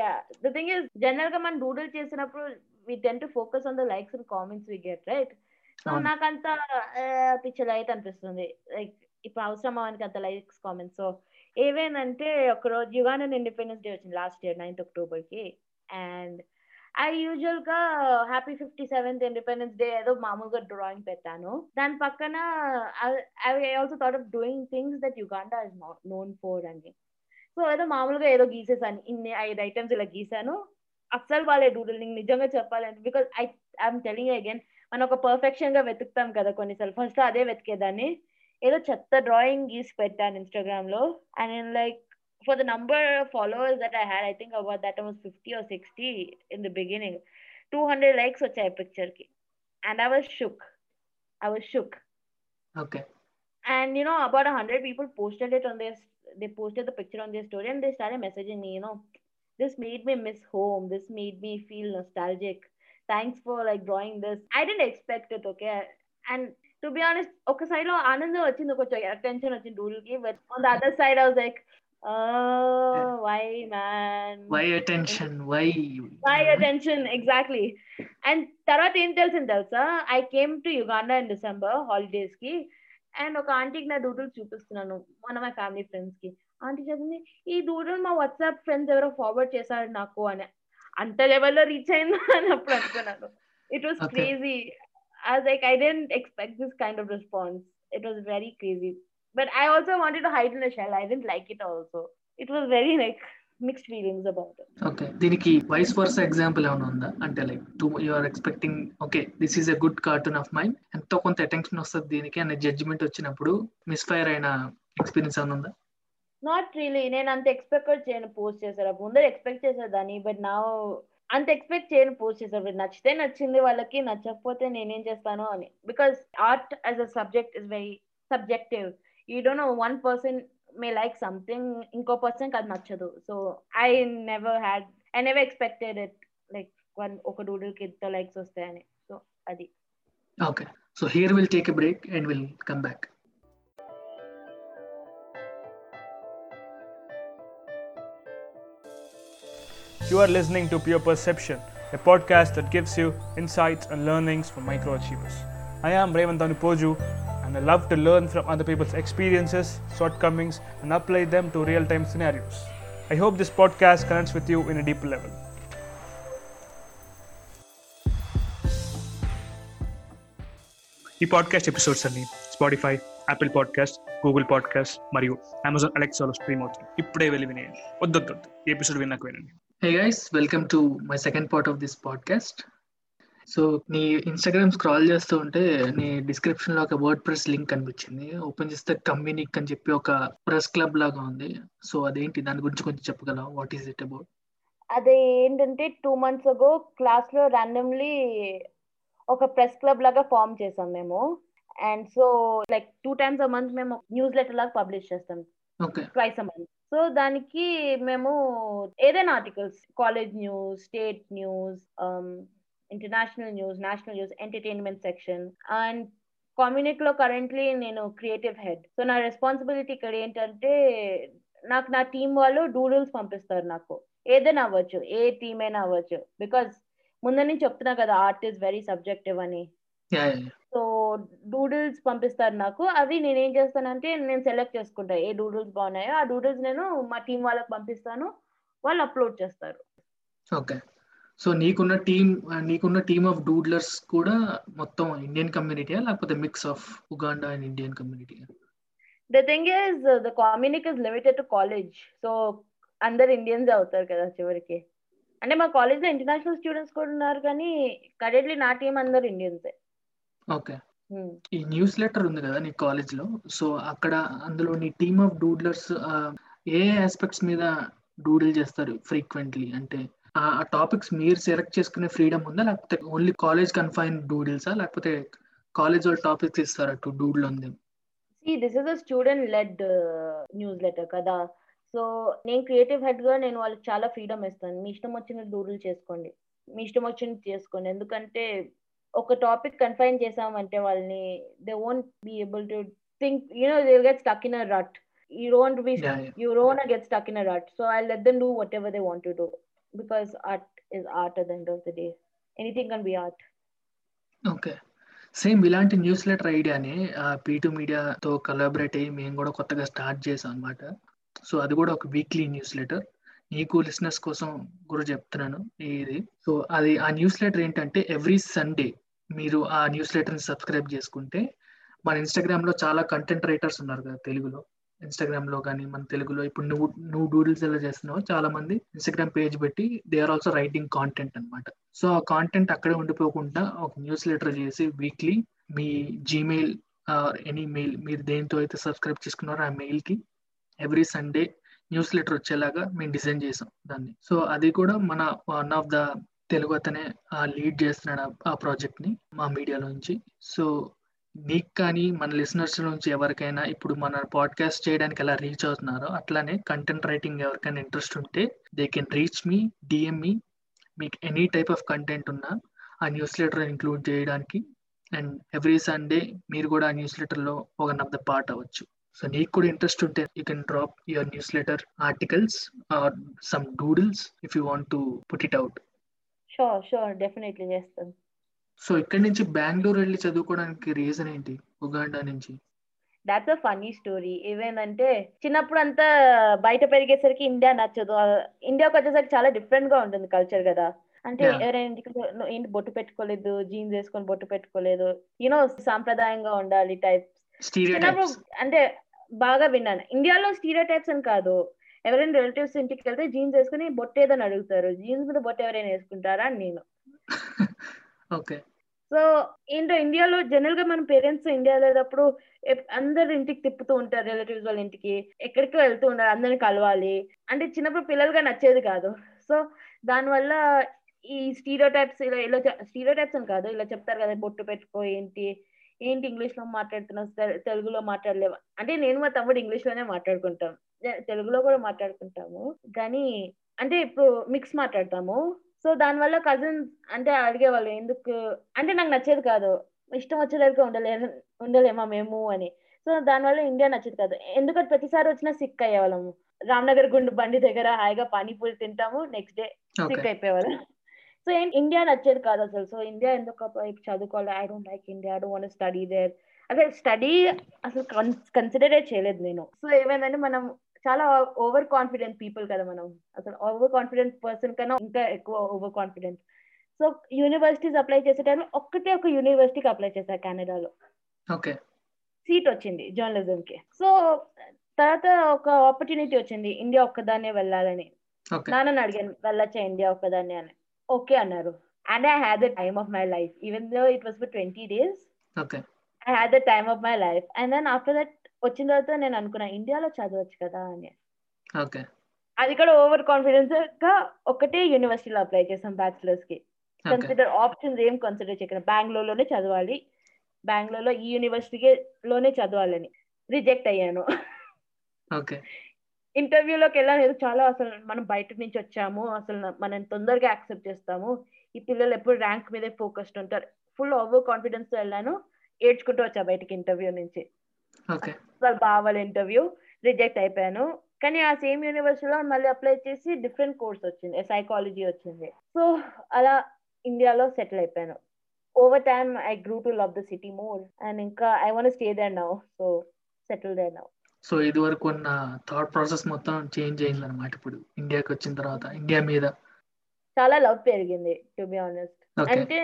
yeah the thing is జనరల్గా మనం డూడిల్ చేసినప్పుడు we tend to focus on the likes and comments we get right so. నాకంత పిచ్చ లైట్ అనిపిస్తుంది. లైక్ ఇప్పుడు అవసరం అవనికి అంత లైక్స్ కామెంట్స్ సో ఏవేనంటే ఒక రోజు యుగాన్ ఇండిపెండెన్స్ డే వచ్చింది లాస్ట్ ఇయర్ నైన్త్ అక్టోబర్కి అండ్ ఐ యూజువల్గా happy fifty seventh independence day ఏదో మామూలుగా డ్రాయింగ్ పెట్టాను. దాని పక్కన I also thought of doing things that Uganda is known for అని. సో ఏదో మామూలుగా ఏదో గీసేసాను. ఇన్ని ఐదు ఐటమ్స్ ఇలా గీసాను. అస్సలు వాళ్ళే డూడిల్ నీకు నిజంగా చెప్పాలంటే because I I'm telling again మనం ఒక పర్ఫెక్షన్గా వెతుకుతాం కదా కొన్నిసార్లు ఫస్ట్ అదే వెతికేదాన్ని. ఏదో చెత్త డ్రాయింగ్ గీసి పెట్టాను ఇన్స్టాగ్రామ్లో. And like for the number followers that I had I think about that was fifty or sixty in the beginning two hundred likes వచ్చాయి పిక్చర్కి. And I was shook I was shook okay you know about a hundred people posted it on their they posted the picture on their story and they started messaging me you know this made me miss home this made me feel nostalgic thanks for like drawing this i didn't expect it okay and to be honest ఒక side లో ఆనందం వచ్చింది కొంచెం attention వచ్చింది డూల్ కి but on the other side I was like why man why attention why my attention exactly and తర్వాత ఏం తెలిసింది తెలుసా I came to Uganda in December holidays కి అండ్ ఒక ఆంటీకి నా డూడుల్ చూపిస్తున్నాను మన మా ఫ్యామిలీ ఫ్రెండ్స్కి. ఆంటీ చెప్పింది ఈ డూడుల్ మా వాట్సాప్ ఫ్రెండ్స్ ఎవరో ఫార్వర్డ్ చేశారు నాకు అని. అంత లెవెల్లో రీచ్ అయిందా అని అప్పుడు అనుకున్నాను. It was crazy I like I didn't expect this kind of response it was very crazy but I also wanted to hide in shell I didn't like it also it was very mixed feelings about it. Okay దీనికి vice versa example ఏమైనా ఉందా? అంటే like to you are expecting okay this is a good cartoon of mind ఎంతో కొంత attention వస్తుంది దీనికి అనే judgement వచ్చినప్పుడు మిస్ఫైర్ అయిన ఎక్స్పీరియన్స్ ఏమైనా ఉందా? నాట్ రియలీ నేను అంత ఎక్స్పెక్ట్ చేయను పోస్ట్ చేశారు ముందర ఎక్స్పెక్ట్ చేసేదాన్ని బట్ నా అంత ఎక్స్పెక్ట్ చేయను పోస్ట్ చేశారు నచ్చితే నచ్చింది వాళ్ళకి నచ్చకపోతే నేనేం చేస్తాను అని. Because art as a subject is very subjective you don't know one person may like something inko person kadu nachadu so i never had i never expected it like one oka doodle kid to likes stay so adi. Okay. So here we'll take a break and we'll come back. You are listening to Pure Perception, a podcast that gives you insights and learnings from microachievers. I am Raymond Tanupoju, and I love to learn from other people's experiences, shortcomings, and apply them to real time scenarios. I hope this podcast connects with you in a deeper level. ఈ podcast episodes అన్ని Spotify Apple podcast Google podcast మరియు Amazon అలెక్సాలో stream అవుతుంది ఇప్పుడే వెళ్ళి వినేయండి వద్దొద్దు ఈ ఎపిసోడ్ విన్నాక వినండి hey guys welcome to my second part of this podcast so నీ ఇన్స్టాగ్రామ్ స్క్రాల్ చేస్తూ ఉంటే నీ డిస్క్రిప్షన్లో ఒక వర్డ్ ప్రెస్ లింక్ కనిపించింది. ఓపెన్ చేస్తే కమ్యూనిక్ అని చెప్పి ఒక ప్రెస్ క్లబ్ లాగా ఉంది. సో అదేంటి? దాని గురించి కొంచెం చెప్పగలవా? వాట్ ఈస్ ఇట్ అబౌట్ అదే ఏంటంటే టూ మంత్స్ అగో క్లాస్లో ర్యాండమ్లీ ఒక ప్రెస్ క్లబ్ లాగా ఫామ్ చేసాం మేము. And so like two times a month మేము న్యూస్ లెటర్ లాగా పబ్లిష్ చేస్తాం. Okay twice a month so దానికి మేము ఏదైనా articles college news state news international news national news entertainment section and community లో కరెంట్లీ నేను క్రియేటివ్ హెడ్ సో నా responsibility ఇక్కడ ఏంటంటే నాకు నా టీం వాళ్ళు డూడల్స్ పంపిస్తారు నాకు. ఏదైనా అవ్వచ్చు ఏ టీం అయినా అవ్వచ్చు బికాస్ ముందు నుంచి చెప్తున్నా కదా ఆర్ట్ ఈస్ వెరీ సబ్జెక్టివ్ అని. సో డూడిల్స్ పంపిస్తారు నాకు. అవి నేను ఏం చేస్తానంటే నేను సెలెక్ట్ చేసుకుంటా ఏ డూడిల్స్ బాగున్నాయో. ఆ డూడిల్స్ నేను మా టీం వాళ్ళకి పంపిస్తాను. వాళ్ళు అప్లోడ్ చేస్తారు. ఓకే సో నీకున్న టీమ్ నీకున్న టీమ్ ఆఫ్ డూడ్లర్స్ కూడా మొత్తం ఇండియన్ కమ్యూనిటీయా లేకపోతే mix of Uganda and Indian community the thing is the communique is limited to college so అందరు ఇండియన్స్ అవుతారు కదా చివరికి. అంటే మా కాలేజ్లో ఇంటర్నేషనల్ స్టూడెంట్స్ కూడా ఉన్నారు కానీ కరెంట్లీ నా టీం అందరు ఇండియన్సే ఓకే ఈ న్యూస్ లెటర్ ఉంది కదా నీ కాలేజ్లో? సో అక్కడ అందులో నీ టీమ్ ఆఫ్ డూడ్లర్స్ ఏ ఆస్పెక్ట్స్ మీద డూడిల్ చేస్తారు ఫ్రీక్వెంట్లీ అంటే ఆ టాపిక్స్ మీరు సెలెక్ట్ చేసుకునే ఫ్రీడమ్ ఉందా? లేకపోతే ఓన్లీ కాలేజ్ కన్ఫైన్ డూడిల్సా లేకపోతే కాలేజ్ వాళ్ళు టాపిక్స్ ఇస్తారా టు డూడిల్ ఉంది see this is a student led newsletter కదా. సో నేను క్రియేటివ్ హెడ్గా నేను వాళ్ళకి చాలా ఫ్రీడమ్ ఇస్తాను. మీ ఇష్టం వచ్చిన డూడిల్ చేసుకోండి. మీ ఇష్టం వచ్చినది చేసుకోండి. ఎందుకంటే ఒక టాపిక్ కన్ఫైన్ చేసామంటే వాళ్ళని they won't be able to think you know they get stuck in a rut Yeah, yeah. you don't want to get stuck in a rut. So i'll let them do whatever they want to do. Because art is art at the end of the day. Anything can be art. Okay same ఇలాంటి newsletter ఐడియాని పీటు మీడియాతో కలాబరేట్ అయ్యి మేము కూడా కొత్తగా start చేసాం అనమాట సో అది కూడా ఒక వీక్లీ న్యూస్ లెటర్ నీకు లిసినర్స్ కోసం కూడా చెప్తున్నాను ఇది. సో అది ఆ న్యూస్ లెటర్ ఏంటంటే ఎవ్రీ సండే మీరు ఆ న్యూస్ లెటర్ని సబ్స్క్రైబ్ చేసుకుంటే మన ఇన్స్టాగ్రామ్లో చాలా కంటెంట్ రైటర్స్ ఉన్నారు కదా తెలుగులో. ఇన్స్టాగ్రామ్లో కానీ మన తెలుగులో ఇప్పుడు నువ్వు నువ్వు డూడిల్స్ ఎలా చేస్తున్నావు చాలా మంది ఇన్స్టాగ్రామ్ పేజ్ పెట్టి they are also writing content అనమాట సో ఆ కాంటెంట్ అక్కడే ఉండిపోకుండా ఒక న్యూస్ లెటర్ చేసి వీక్లీ మీ జీమెయిల్ ఎనీ మెయిల్ మీరు దేంతో అయితే సబ్స్క్రైబ్ చేసుకున్నారో ఆ మెయిల్కి ఎవ్రీ సండే న్యూస్ లెటర్ వచ్చేలాగా మేము డిజైన్ చేసాం దాన్ని. సో అది కూడా మన వన్ ఆఫ్ ద తెలుగు అతనే లీడ్ చేస్తున్నాడు ఆ ప్రాజెక్ట్ని మా మీడియాలో నుంచి. సో నీకు కానీ మన లిసనర్స్ నుంచి ఎవరికైనా ఇప్పుడు మన పాడ్కాస్ట్ చేయడానికి ఎలా రీచ్ అవుతున్నారో అట్లానే కంటెంట్ రైటింగ్ ఎవరికైనా ఇంట్రెస్ట్ ఉంటే they can reach me DM me మీకు ఎనీ టైప్ ఆఫ్ కంటెంట్ ఉన్నా ఆ న్యూస్ లెటర్ ఇంక్లూడ్ చేయడానికి అండ్ ఎవ్రీ సండే మీరు కూడా ఆ న్యూస్ లెటర్లో వన్ ఆఫ్ ద పార్ట్ అవ్వచ్చు. సో నీకు కూడా ఇంట్రెస్ట్ ఉంటే you can drop your newsletter articles or some doodles if you want to put it out sure sure definitely చేస్తాను. సో ఇక్కడి నుంచి బెంగళూరు వెళ్ళి చదువుకోవడానికి రీజన్ ఏంటి? ఉగాండా నుంచి. దాట్స్ అ ఫనీ స్టోరీ ఏమైందంటే చిన్నప్పుడు అంతా బయట పెరిగేసరికి ఇండియా నచ్చదు. ఇండియాకి వచ్చేసరికి చాలా డిఫరెంట్గా ఉంటుంది కల్చర్ కదా. అంటే. ఎవరైనా ఇంటికి "నువ్వు ఏంటి బొట్టు పెట్టుకోలేదు? జీన్స్ వేసుకొని బొట్టు పెట్టుకోలేదు? యూనో సాంప్రదాయంగా ఉండాలి టైప్ చిన్నప్పుడు అంటే బాగా విన్నాను. ఇండియాలో స్టీరియో టైప్స్ అని కాదు. ఎవరైనా రిలేటివ్స్ ఇంటికి వెళ్తే జీన్స్ వేసుకుని బొట్టు ఏదని అడుగుతారు. జీన్స్ మీద బొట్టు ఎవరైనా వేసుకుంటారా అని నేను. <laughs> ఓకే. సో ఏంటో ఇండియాలో జనరల్గా మన పేరెంట్స్ ఇండియా లేనప్పుడు అందరి అందరు ఇంటికి తిప్పుతూ ఉంటారు రిలేటివ్స్ వాళ్ళ ఇంటికి. ఎక్కడికి వెళ్తూ ఉంటారు అందరిని కలవాలి. అంటే చిన్నప్పుడు పిల్లలుగా నచ్చేది కాదు. సో దానివల్ల ఈ స్టీరియో టైప్స్ ఇలా ఇలా స్టీరియో టైప్స్ అని కాదు ఇలా చెప్తారు కదా బొట్టు పెట్టుకో ఏంటి ఏంటి ఇంగ్లీష్లో మాట్లాడుతున్నావు తెలుగులో మాట్లాడలేవా. అంటే నేను మా తమ్ముడు ఇంగ్లీష్లోనే మాట్లాడుకుంటాం తెలుగులో కూడా మాట్లాడుకుంటాము. కానీ అంటే ఇప్పుడు మిక్స్ మాట్లాడతాము. సో దానివల్ల కజిన్స్ అంటే అడిగేవాళ్ళు ఎందుకు? అంటే నాకు నచ్చేది కాదు. ఇష్టం వచ్చేదానికి ఉండలే ఉండలేమా మేము అని. సో దానివల్ల ఇండియా నచ్చేది కాదు. ఎందుకంటే ప్రతిసారి వచ్చినా సిక్ అయ్యేవాళ్ళము. రామ్నగర్ గుండు బండి దగ్గర హాయిగా పానీపూరి తింటాము నెక్స్ట్ డే సిక్ అయిపోయేవాళ్ళం. సో ఇండియా నచ్చేది కాదు అసలు. సో ఇండియా ఎందుకు చదువుకోవాలి? I don't like India I don't want study there అదే స్టడీ అసలు కన్సిడరే చేయలేదు నేను. సో ఏమైందంటే మనం చాలా ఓవర్ కాన్ఫిడెంట్ పీపుల్ కదా మనం. అసలు ఓవర్ కాన్ఫిడెంట్ పర్సన్ కన్నా ఇంకా ఎక్కువ over confident so universities apply చేసే టైంలో ఒక్కటే ఒక యూనివర్సిటీకి అప్లై చేశా కెనడాలో ఓకే. సీట్ వచ్చింది జర్నలిజం కి సో తర్వాత ఒక ఆపర్చునిటీ వచ్చింది. ఇండియా ఒక్కదాన్నే వెళ్ళాలని. ఓకే. నాన్నని అడిగాను వెళ్ళొచ్చా ఇండియా ఒక్కదాన్ని అని. ఓకే అన్నారు. And I had the time of my life even though it was for twenty days I had the time of my life and then after that వచ్చిన తర్వాత నేను అనుకున్నా ఇండియాలో చదవచ్చు కదా అని. ఓకే. అది కూడా ఓవర్ కాన్ఫిడెన్స్గా ఒకటే యూనివర్సిటీలో అప్లై చేసాం బ్యాచిలర్స్కి కన్సిడర్ ఆప్షన్స్ ఏం కన్సిడర్ చేయకుండా బెంగళూరులోనే చదవాలి బెంగళూరులో ఈ యూనివర్సిటీ లోనే చదవాలని రిజెక్ట్ అయ్యాను. ఓకే. ఇంటర్వ్యూలోకి వెళ్ళాను. చాలా అసలు మనం బయట నుంచి వచ్చాము అసలు మనం తొందరగా యాక్సెప్ట్ చేస్తాము. ఈ పిల్లలు ఎప్పుడు ర్యాంక్ మీదే ఫోకస్డ్ ఉంటారు. ఫుల్ ఓవర్ కాన్ఫిడెన్స్తో వెళ్ళాను ఏడ్చుకుంటూ వచ్చా బయటకి ఇంటర్వ్యూ నుంచి. ఓకే. అసలు బావాలి ఇంటర్వ్యూ రిజెక్ట్ అయిపోయాను. కానీ ఆ సేమ్ యూనివర్సిటీలో మళ్ళీ అప్లై చేసి డిఫరెంట్ కోర్స్ వచ్చింది సైకాలజీ వచ్చింది. సో అలా ఇండియాలో సెటిల్ అయిపోయాను. Over time I grew to love the city more and ఇంకా want to stay there now so settle there now. So ఇది వరకు ఉన్న థాట్ ప్రాసెస్ మొత్తం చేంజ్ అయింది అనమాట ఇప్పుడు. ఇండియాకి వచ్చిన తర్వాత ఇండియా మీద. చాలా లవ్ పెరిగింది టు బి ఆనెస్ట్ అంటే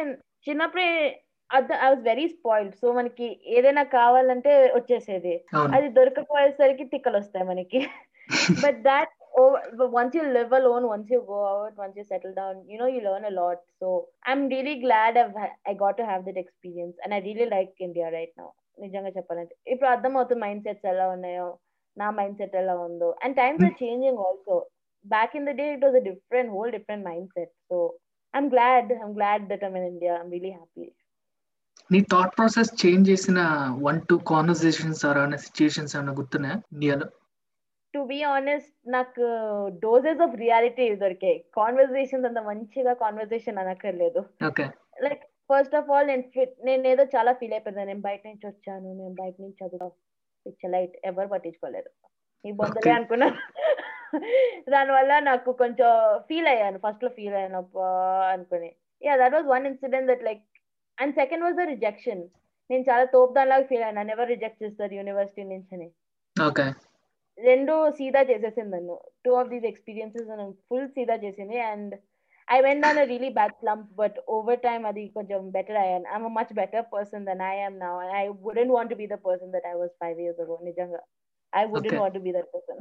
చిన్నప్పుడే I was very spoiled so మనకి ఏదైనా కావాలంటే వచ్చేసేది. అది దొరకపోయేసరికి తిక్కలు వస్తాయి మనకి. <laughs> But that but once you live alone once you go out once you settle down you know you learn a lot. So i'm really glad I've, ha- i got to have that experience. And i really like india right now. నిజంగా చెప్పాలంటే. ఇప్పుడు అర్థమవుతుంది mind sets ఎలా ఉన్నాయో నా mind set ఎలా ఉందో. And times are changing also back in the day it was a different whole different mindset so I'm glad I'm glad that I'm in India I'm really happy నీ thought process change చేసిన one two conversations అనే situations ఏమైనా గుర్తున్నాయా ఇండియాలో to be honest నాకు doses of reality దొరికాయి. Conversations అంత మంచిగా conversation అనక్కర్లేదు. Okay like first of all నేను ఫిట్ నేను ఏదో చాలా ఫీల్ అయిపోయింది. నేను బయట నుంచి వచ్చాను. నేను బయట నుంచి చదువు పిచ్చలైట్ ఎవరు పట్టించుకోలేదు. ఈ బొందలే. అనుకున్నా. <laughs> దానివల్ల నాకు కొంచెం ఫీల్ అయ్యాను. ఫస్ట్లో ఫీల్ అయ్యాను అనుకుని. Yeah that was one incident that like and second was the rejection నేను చాలా తోపు దానిలాగా ఫీల్ అయ్యాను. నన్ను ఎవరు రిజెక్ట్ చేస్తారు యూనివర్సిటీ నుంచి అని. ఓకే రెండు సీదా చేసేసింది నన్ను. Two of these experiences full సీదా చేసింది. And I went on a really bad slump but over time అది కొంచెం బెటర్ అయ్యాను. I'm a much better person than I am now I wouldn't want be the person that I was five years ago నిజంగా. I wouldn't Okay. Want be that person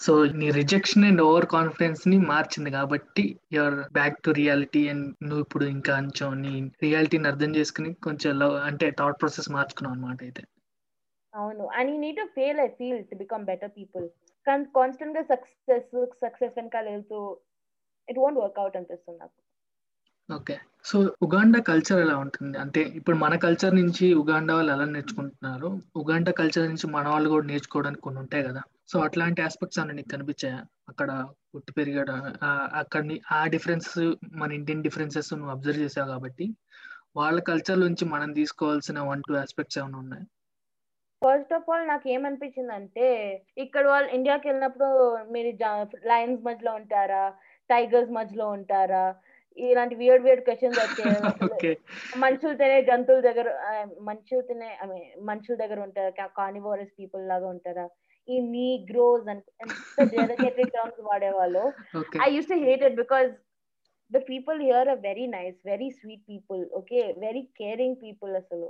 so నీ rejection and over కాన్ఫిడెన్స్ని మార్చింది కాబట్టి you're back to reality and నువ్వు ఇప్పుడు ఇంకా కొంచెం నీ రియాలిటీని అర్థం చేసుకుని కొంచెం లవ్ అంటే థాట్ ప్రాసెస్ మార్చుకున్నావు అనమాట అయితే. అవును. And you need to fail I feel to become better people కానీ కాన్స్టెంట్గా సక్సెస్ సక్సెస్ వెనకాల వెళ్తూ ఇట్ వోంట్ వర్క్అవుట్ అనిపిస్తుంది నాకు. ఓకే సో ఉగాండా కల్చర్ ఎలా ఉంటుంది? అంటే ఇప్పుడు మన కల్చర్ నుంచి ఉగాండా వాళ్ళు ఎలా నేర్చుకుంటున్నారు? ఉగాండా కల్చర్ నుంచి మన వాళ్ళు కూడా నేర్చుకోవడానికి కొన్ని ఉంటాయి కదా. సో అట్లాంటి ఆస్పెక్ట్స్ అన్న నీకు కనిపించాయా? అక్కడ పుట్టి పెరిగాడు? అక్కడ ఆ డిఫరెన్స్ మన ఇండియన్ డిఫరెన్సెస్ నువ్వు అబ్జర్వ్ చేసావు కాబట్టి వాళ్ళ కల్చర్ నుంచి మనం తీసుకోవాల్సిన వన్ టూ ఆస్పెక్ట్స్ ఏమైనా ఉన్నాయి? ఫస్ట్ ఆఫ్ ఆల్ నాకు ఏమనిపించింది అంటే ఇక్కడ వాళ్ళు ఇండియాకి వెళ్ళినప్పుడు మీరు లయన్స్ మధ్యలో ఉంటారా? టైగర్స్ మధ్యలో ఉంటారా? ఇలాంటి వియర్డ్ వియర్డ్ క్వశ్చన్స్ వచ్చాయి. <laughs> మనుషులు తినే జంతువుల దగ్గర మనుషులు తినే మనుషుల దగ్గర ఉంటారా? కార్నివోరస్ పీపుల్ లాగా ఉంటారా? ఈ నీ గ్రోస్ అని ఎంత డెరికేటెడ్ టర్మ్స్ వాడేవాళ్ళు. Okay I used to hate it because the people here are very nice, very sweet people, okay, very caring people అసలు.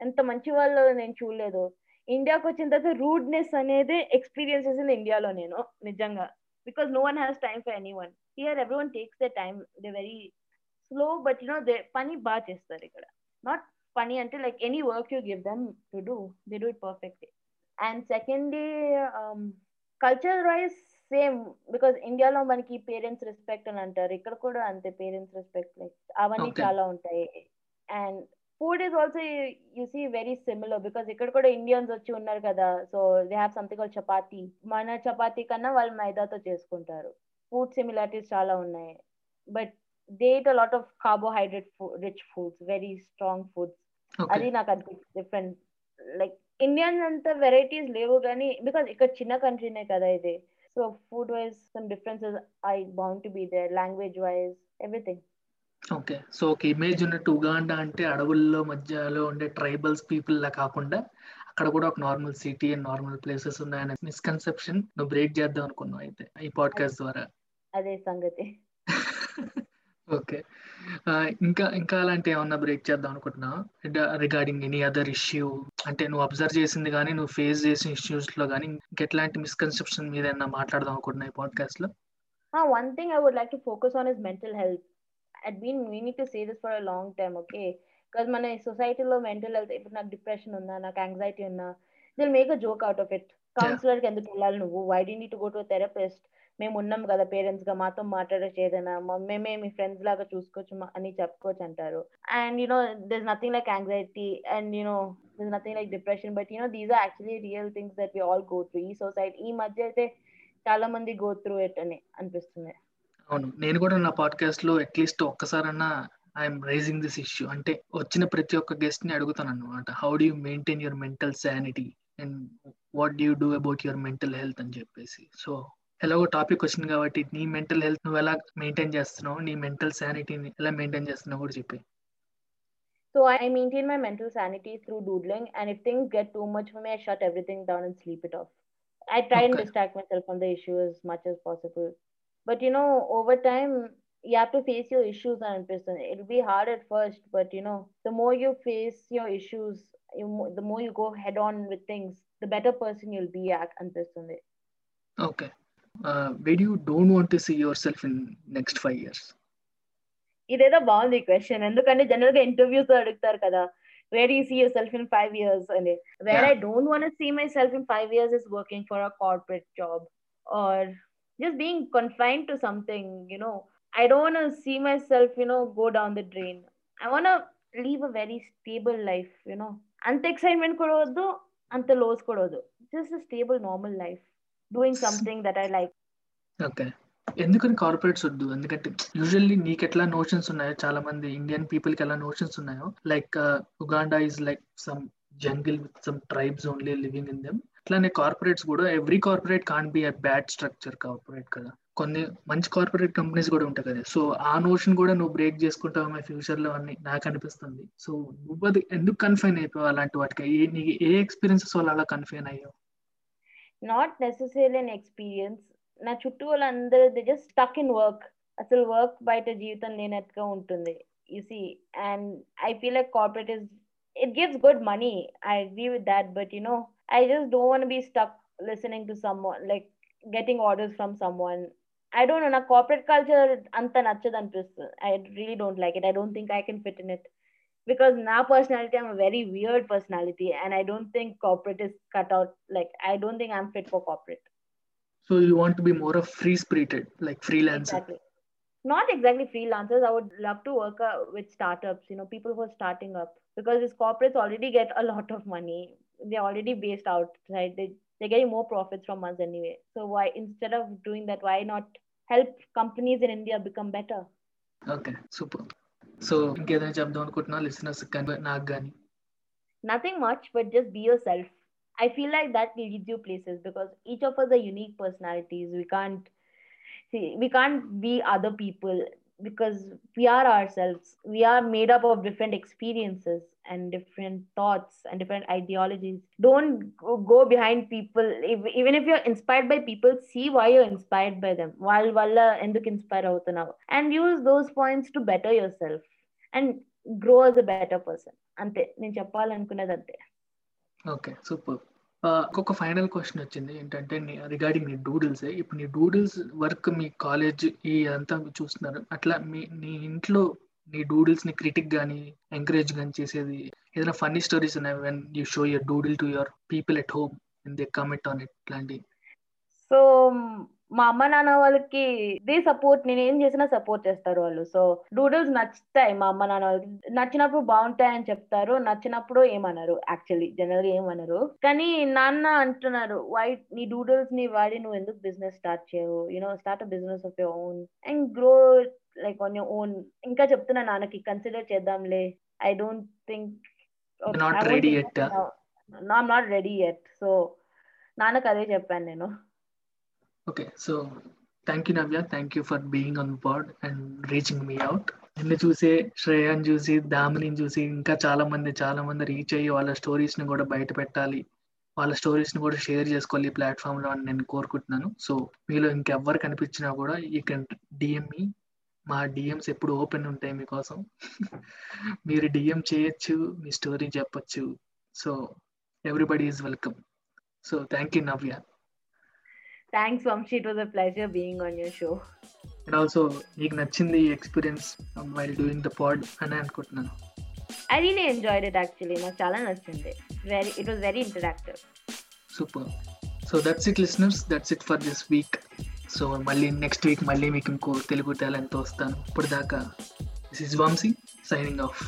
ఎంత మంచి వాళ్ళు నేను చూడలేదు. ఇండియాకి వచ్చిన తర్వాత రూడ్నెస్ అనేది ఎక్స్పీరియన్స్ చేసింది ఇండియాలో నేను నిజంగా. Because no one has time for anyone here everyone takes the time they very slow but you know they పని బాగా చేస్తారు ఇక్కడ. నాట్ పని అంటే like any work you give them to do they do it perfectly and secondly culture wise same because ఇండియాలో మనకి parents respect అని అంటారు. ఇక్కడ కూడా అంతే పేరెంట్స్ రెస్పెక్ట్ లైక్ అవన్నీ. చాలా ఉంటాయి. And food is also you see very similar because ఇక్కడ కూడా ఇండియన్స్ వచ్చి ఉన్నారు కదా. So they have something call chapati మన చపాతీ కన్నా వాళ్ళు మైదాతో చేసుకుంటారు. ఫుడ్ సిమిలారిటీస్ చాలా ఉన్నాయి. But they it a lot of carbohydrate rich foods very strong foods అది నాకు అనిపించింది డిఫరెంట్ లైక్ ఇండియన్ అంత వెరైటీస్ లేవు కానీ బికాస్ ఇక్కడ చిన్న కంట్రీనే కదా ఇది. So food wise some differences I bound to be there language wise everything okay so ఒక ఇమేజ్ ఉన్నట్టు ఉగాండా అంటే అడవుల్లో మధ్యలో ఉండే ట్రైబల్స్ పీపుల్ లా కాకుండా అక్కడ కూడా ఒక normal city and normal places ఉన్నాయనే మిస్కన్సెప్షన్ నువ్వు బ్రేక్ చేద్దాం అనుకున్నావు అయితే ఈ పాడ్కాస్ట్ ద్వారా. అదే సంగతి. <laughs> ఓకే. ఇంకా ఇంకా అలాంటి ఏమన్నా బ్రేక్ చేద్దాం అనుకుంటున్నావు రిగార్డింగ్ ఎనీ అదర్ ఇష్యూ అంటే నువ్వు అబ్జర్వ్ చేసింది కానీ నువ్వు ఫేస్ చేసిన ఇష్యూస్లో కానీ ఇంకెట్లాంటి మిస్కన్సెప్షన్ మీద ఏమన్నా మాట్లాడదాం అనుకుంటున్నావు ఈ పాడ్కాస్ట్లో? One thing I would like to focus on is mental health at been meaning to say this for a long time okay because మన సొసైటీలో మెంటల్ హెల్త్ ఇప్పుడు నాకు డిప్రెషన్ ఉందా నాకు యాంగ్జైటీ ఉన్నా they'll make a joke out of it కౌన్సిలర్కి ఎందుకు వెళ్ళాలి నువ్వు? Why the need to go to therapist మేము ఉన్నాం కదా పేరెంట్స్గా మాతో మాట్లాడచ్చు ఏదైనా మేమే మీ ఫ్రెండ్స్ లాగా చూసుకోవచ్చు అని చెప్పుకోవచ్చు అంటారు. And you know this nothing like anxiety and you know this nothing like depression but you know these are actually real things that we all go through ఈ సొసైటీ ఈ మధ్య అయితే చాలా మంది గో త్రూ ఇట్ అని అనిపిస్తుంది. అవును. నేను కూడా నా పాడ్కాస్ట్లో అట్లీస్ట్ ఒక్కసారన్నా ఐఎమ్ రైజింగ్ దిస్ ఇష్యూ అంటే వచ్చిన ప్రతి ఒక్క గెస్ట్ని అడుగుతాను అనమాట how do you maintain your mental sanity and what do do about your mental health అని చెప్పేసి. సో ఎలాగో టాపిక్ వచ్చింది కాబట్టి నీ మెంటల్ హెల్త్ నువ్వు ఎలా మెయింటైన్ చేస్తున్నావు నీ మెంటల్ శానిటీని ఎలా మెయింటైన్ చేస్తున్నావు కూడా చెప్పి So I maintain my mental sanity through doodling, and if things get too much for me, I shut everything down and sleep it off. I try and Okay. distract myself from the issue as much as possible. But you know, over time, you have to face your issues and person. It'll be hard at first, but you know, the more you face your issues, you, mo- the more you go head on with things, the better person you'll be at అనిపిస్తుంది okay where'd you don't want to see yourself in next five years ఇదేదో బాగుంది question ఎందుకంటే జనరల్గా interviews అడుగుతారు కదా where you see yourself in five years అని where I don't want see myself in five years is working for a corporate job or just being confined to something you know. I don't want to see myself you know go down the drain. I want to live a very stable life you know. అంత excitement కూడా వద్దు అంత lows కూడా వద్దు just stable normal life doing something that I like okay ఎందుకని corporates వద్దు? ఎందుకంటే usually నీకు ఎట్లా నోషన్స్ ఉన్నాయో చాలా మంది ఇండియన్ పీపుల్కి ఎలా నోషన్స్ ఉన్నాయో like Uganda is like some jungle with some tribes only living in them అట్లానే కార్పొరేట్స్ కూడా every corporate can be a bad structure corporate కదా. కొన్ని మంచి కార్పొరేట్ కంపెనీస్ కూడా ఉంటాయి కదా. సో ఆ నోషన్ కూడా నువ్వు బ్రేక్ చేసుకుంటావు మై ఫ్యూచర్లో అని నాకు అనిపిస్తుంది. సో నువ్వు అది ఎందుకు కన్ఫైన్ అయిపోయావు అలాంటి వాటికి? ఏ నీకు ఏ ఎక్స్పీరియన్సెస్ వల్ల అలా కన్ఫైన్ అయ్యావు? నాట్ నెసెసరీ అన్ ఎక్స్పీరియన్స్ నా చుట్టూ వాళ్ళందరూ they just stuck in work అసలు వర్క్ బయట జీవితం లేనట్టుగా ఉంటుంది you see and I feel like corporate is it gives good money I agree with that but you know I just don't be stuck listening to some like getting orders from someone I don't know నాకు corporate culture అంత నచ్చదు అనిపిస్తుంది I really don't like it I don't think I can fit in it because now personality i'm a very weird personality and i don't think corporate is cut out like i don't think i'm fit for corporate. So you want to be more of free spirited like freelancer? Exactly. not exactly freelancers. I would love to work uh, with startups you know people who are starting up because these corporates already get a <laughs> lot of money. They're already based out right? They, they're getting more profits from us anyway. So why instead of doing that why not help companies in india become better? Okay super. So ఇంకేదైనా చెప్దాం అనుకుంటున్నా listeners కానీ నాకు కానీ nothing much but just be yourself i feel like that leads you places because each of us are unique personalities we can't see we can't be other people Because we are ourselves we are made up of different experiences and different thoughts and different ideologies don't go, behind people if, even if you're inspired by people see why you're inspired by them while walla ఎందుకు inspire అవుతున్నావు and use those points to better yourself and grow as a better person అంతే నేను చెప్పాలనుకున్నది అంతే okay super ఇంకొక final question వచ్చింది. ఏంటంటే regarding నీ డూడిల్స్ ఇప్పుడు నీ డూడిల్స్ వర్క్ మీ కాలేజ్ ఈ అంతా చూస్తున్నారు. అట్లా మీ నీ ఇంట్లో నీ డూడిల్స్ని క్రిటిక్ గానీ ఎంకరేజ్ గానీ చేసేది ఏదైనా ఫన్నీ స్టోరీస్ ఉన్నాయి? When you show your doodle to your people at home in they comment on it ఇట్లాంటి సో మా అమ్మ నాన్న వాళ్ళకి దే సపోర్ట్ నేను ఏం చేసినా సపోర్ట్ చేస్తారు వాళ్ళు. సో డూడిల్స్ నచ్చుతాయి మా అమ్మ నాన్న వాళ్ళకి. నచ్చినప్పుడు బాగుంటాయి అని చెప్తారు నచ్చినప్పుడు ఏమనరు. యాక్చువల్లీ జనరల్గా ఏమనరు. కానీ నాన్న అంటున్నారు వై నీ డూడిల్స్ని వాడి నువ్వు ఎందుకు బిజినెస్ స్టార్ట్ చేయవు? You know start a business of your own and grow like on your own ఇంకా చెప్తున్నా నాన్నకి కన్సిడర్ చేద్దాంలే. I don't think not ready yet so నాన్నకు అదే చెప్పాను నేను. Okay so thank you Navya thank you for being on board and reaching me out నిన్ను చూసి శ్రేయాన్ని చూసి దామిని చూసి ఇంకా చాలా మంది చాలా మంది రీచ్ అయ్యి వాళ్ళ స్టోరీస్ని కూడా బయట పెట్టాలి. వాళ్ళ స్టోరీస్ని కూడా షేర్ చేసుకోవాలి ఈ ప్లాట్ఫామ్లో అని నేను కోరుకుంటున్నాను. సో మీలో ఇంకెవ్వరు కనిపించినా కూడా ఈ కెన్ డిఎం మా డిఎంస్ ఎప్పుడు ఓపెన్ ఉంటాయి మీకోసం. <laughs> మీరు డిఎం చేయొచ్చు మీ స్టోరీ చెప్పొచ్చు. So everybody is welcome so thank you Navya thanks Vamshi it was a pleasure being on your show and also నీకు నచ్చింది ఈ experience while doing the pod అని అనుకుంటున్నాను. I really enjoyed it actually నాకు చాలా నచ్చింది. Very it was very interactive super so that's it listeners that's it for this week so మళ్ళీ next week మళ్ళీ మీకు ఇంకో తెలుగు టాలెంట్తో వస్తాను. ఇప్పుడు దాకా this is Vamshi signing off